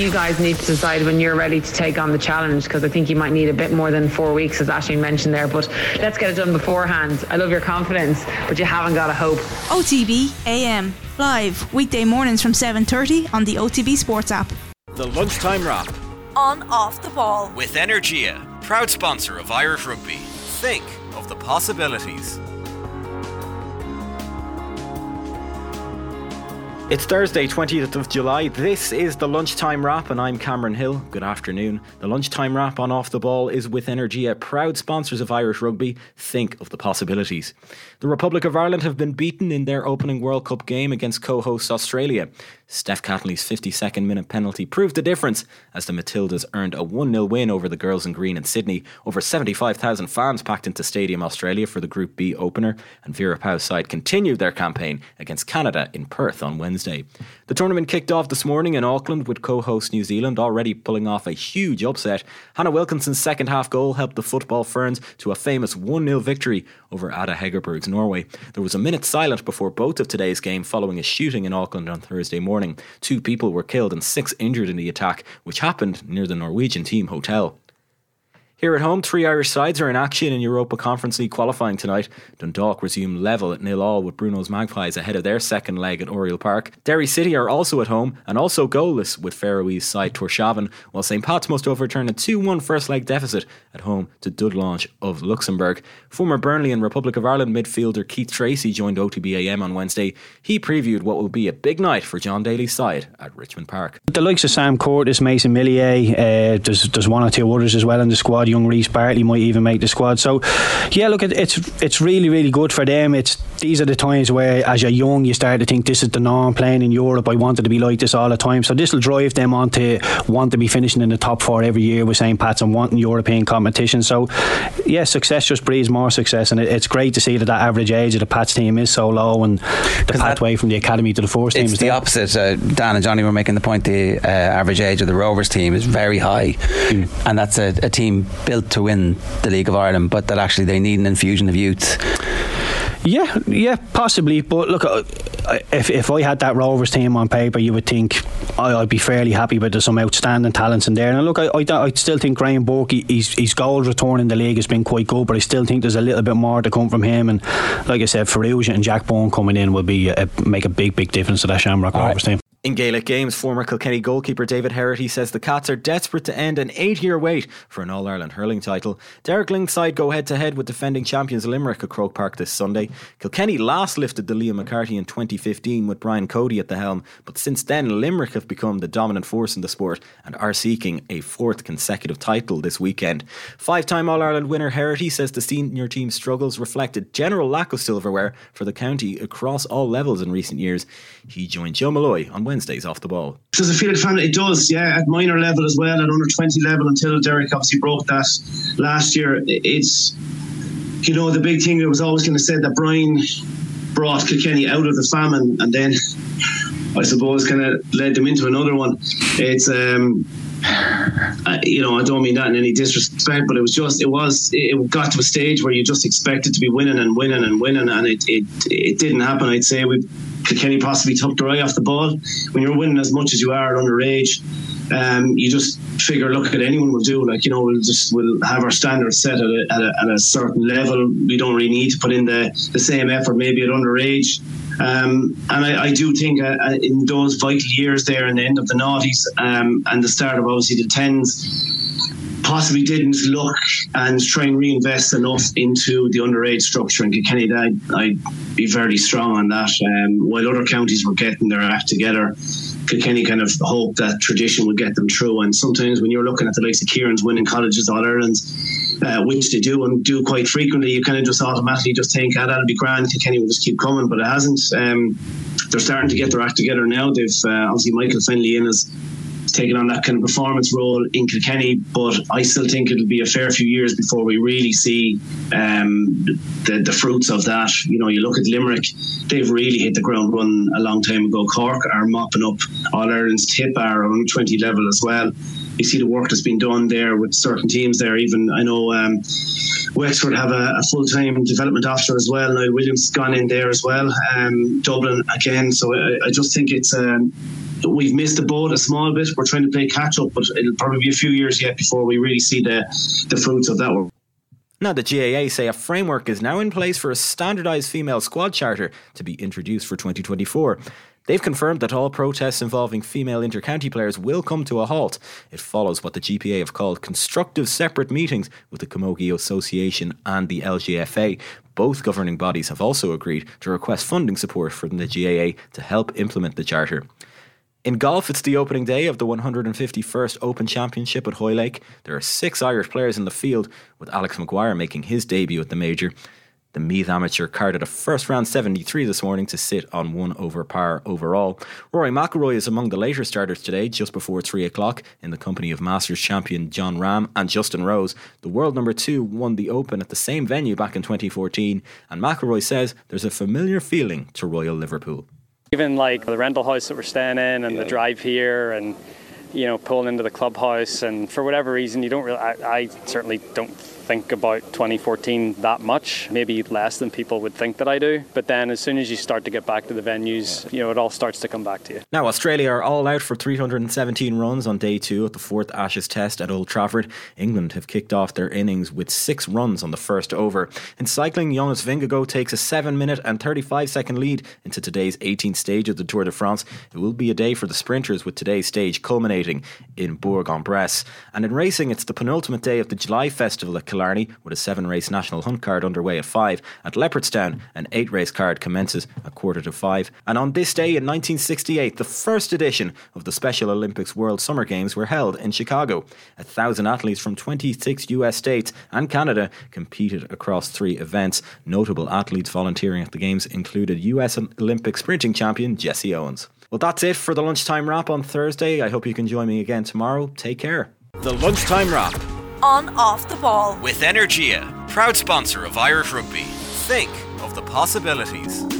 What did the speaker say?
you guys need to decide when you're ready to take on the challenge because I think you might need a bit more than four weeks, as Ashley mentioned there. But let's get it done beforehand. I love your confidence, but you haven't got a hope. OTB AM live weekday mornings from 7:30 on the OTB Sports app. The lunchtime wrap On off the ball. with Energia, proud sponsor of Irish Rugby. Think of the possibilities. It's Thursday, 20th of July. This is the Lunchtime Wrap, and I'm Cameron Hill. Good afternoon. The Lunchtime Wrap on Off the Ball is with Energia, proud sponsors of Irish Rugby. Think of the possibilities. The Republic of Ireland have been beaten in their opening World Cup game against co hosts Australia. Steph Catley's 52nd minute penalty proved the difference as the Matildas earned a 1 0 win over the girls in green in Sydney. Over 75,000 fans packed into Stadium Australia for the Group B opener, and Vera Pauw's side continued their campaign against Canada in Perth on Wednesday. The tournament kicked off this morning in Auckland with co host New Zealand already pulling off a huge upset. Hannah Wilkinson's second half goal helped the football ferns to a famous 1 0 victory over Ada Hegerberg's Norway. There was a minute silent before both of today's game following a shooting in Auckland on Thursday morning. Two people were killed and six injured in the attack, which happened near the Norwegian team hotel. Here at home, three Irish sides are in action in Europa Conference League qualifying tonight. Dundalk resume level at nil all with Bruno's Magpies ahead of their second leg at Oriel Park. Derry City are also at home and also goalless with Faroese side Torshavn, while St Pat's must overturn a 2 1 first leg deficit at home to Dudelange of Luxembourg. Former Burnley and Republic of Ireland midfielder Keith Treacy joined OTBAM on Wednesday. He previewed what will be a big night for Jon Daly's side at Richmond Park. The likes of Sam Curtis, Mason Melia, uh, there's, there's one or two others as well in the squad. Young Reese Bartley might even make the squad. So, yeah, look, it, it's it's really really good for them. It's these are the times where, as you're young, you start to think this is the norm. Playing in Europe, I wanted to be like this all the time. So this will drive them on to want to be finishing in the top four every year with St Pat's and wanting European competition. So, yeah, success just breeds more success, and it, it's great to see that that average age of the Pats team is so low, and the pathway from the academy to the first team It's is the there. opposite. Uh, Dan and Johnny were making the point the uh, average age of the Rovers team is very high, and that's a, a team built to win the League of Ireland, but that actually they need an infusion of youth. Yeah, yeah, possibly. But look, uh, if if I had that Rovers team on paper, you would think I, I'd be fairly happy. But there's some outstanding talents in there. And look, I, I, I still think Graham he- his his goals return in the league has been quite good. But I still think there's a little bit more to come from him. And like I said, Farrugia and Jack Byrne coming in will be a, make a big big difference to that Shamrock Rovers team. In Gaelic games, former Kilkenny goalkeeper David Herity says the Cats are desperate to end an eight year wait for an All Ireland hurling title. Derek Lyng's side go head to head with defending champions Limerick at Croke Park this Sunday. Kilkenny last lifted the Liam McCarthy in 2015 with Brian Cody at the helm, but since then Limerick have become the dominant force in the sport and are seeking a fourth consecutive title this weekend. Five time All Ireland winner Herity says the senior team's struggles reflect a general lack of silverware for the county across all levels in recent years. He joined Joe Molloy on Wednesdays off the ball. Does it feel family? It does, yeah. At minor level as well, at under twenty level, until Derek obviously broke that last year. It's you know the big thing that was always going to say that Brian brought Kilkenny out of the famine, and then I suppose kind of led them into another one. It's um, you know I don't mean that in any disrespect, but it was just it was it got to a stage where you just expected to be winning and winning and winning, and it it, it didn't happen. I'd say we Kilkenny possibly took their eye off the ball when you're winning as much as you are at underage. Um, you just figure, look at anyone will do. Like you know, we'll just we'll have our standards set at a, at a, at a certain level. We don't really need to put in the, the same effort maybe at underage. Um, and I, I do think uh, uh, in those vital years there, in the end of the noughties um, and the start of obviously the tens, possibly didn't look and try and reinvest enough into the underage structure in Kilkenny. I'd, I'd be very strong on that. Um, while other counties were getting their act together, Kilkenny kind of hoped that tradition would get them through. And sometimes when you're looking at the likes of Kieran's winning colleges All Ireland, uh, which they do and do quite frequently, you kind of just automatically just think, ah, that'll be grand. Kilkenny will just keep coming, but it hasn't. Um, they're starting to get their act together now. They've uh, obviously Michael Finley in as taking on that kind of performance role in Kilkenny, but I still think it'll be a fair few years before we really see um, the, the fruits of that. You know, you look at Limerick, they've really hit the ground running a long time ago. Cork are mopping up All Ireland's tip are on 20 level as well. You see the work that's been done there with certain teams there. Even I know um, Wexford have a, a full time development officer as well. Niall Williams has gone in there as well. Um, Dublin again. So I, I just think it's. Um, we've missed the boat a small bit. We're trying to play catch up, but it'll probably be a few years yet before we really see the the fruits of that work. Now, the GAA say a framework is now in place for a standardised female squad charter to be introduced for 2024. They've confirmed that all protests involving female intercounty players will come to a halt. It follows what the GPA have called constructive separate meetings with the Camogie Association and the LGFA. Both governing bodies have also agreed to request funding support from the GAA to help implement the charter. In golf, it's the opening day of the 151st Open Championship at Hoylake. There are six Irish players in the field, with Alex Maguire making his debut at the major. The Meath amateur carded a first round 73 this morning to sit on one over par overall. Rory McIlroy is among the later starters today, just before 3 o'clock, in the company of Masters champion Jon Rahm and Justin Rose. The world number two won the Open at the same venue back in 2014, and McIlroy says there's a familiar feeling to Royal Liverpool. Even like the rental house that we're staying in and yeah. the drive here and you know pulling into the clubhouse and for whatever reason you don't really I, I certainly don't think about 2014 that much, maybe less than people would think that I do. But then as soon as you start to get back to the venues, you know, it all starts to come back to you. Now, Australia are all out for 317 runs on day two at the fourth Ashes Test at Old Trafford. England have kicked off their innings with six runs on the first over. In cycling, Jonas Vingegaard takes a 7 minute and 35 second lead into today's 18th stage of the Tour de France. It will be a day for the sprinters with today's stage culminating in Bourg-en-Bresse. And in racing, it's the penultimate day of the July Festival at Killarney with a seven race national hunt card underway at five. At Leopardstown, an eight race card commences at quarter to five. And on this day in 1968, the first edition of the Special Olympics World Summer Games were held in Chicago. A thousand athletes from 26 US states and Canada competed across three events. Notable athletes volunteering at the Games included US Olympic sprinting champion Jesse Owens. Well, that's it for the lunchtime wrap on Thursday. I hope you can join me again tomorrow. Take care. The lunchtime wrap on off the ball with Energia, proud sponsor of Irish rugby. Think of the possibilities.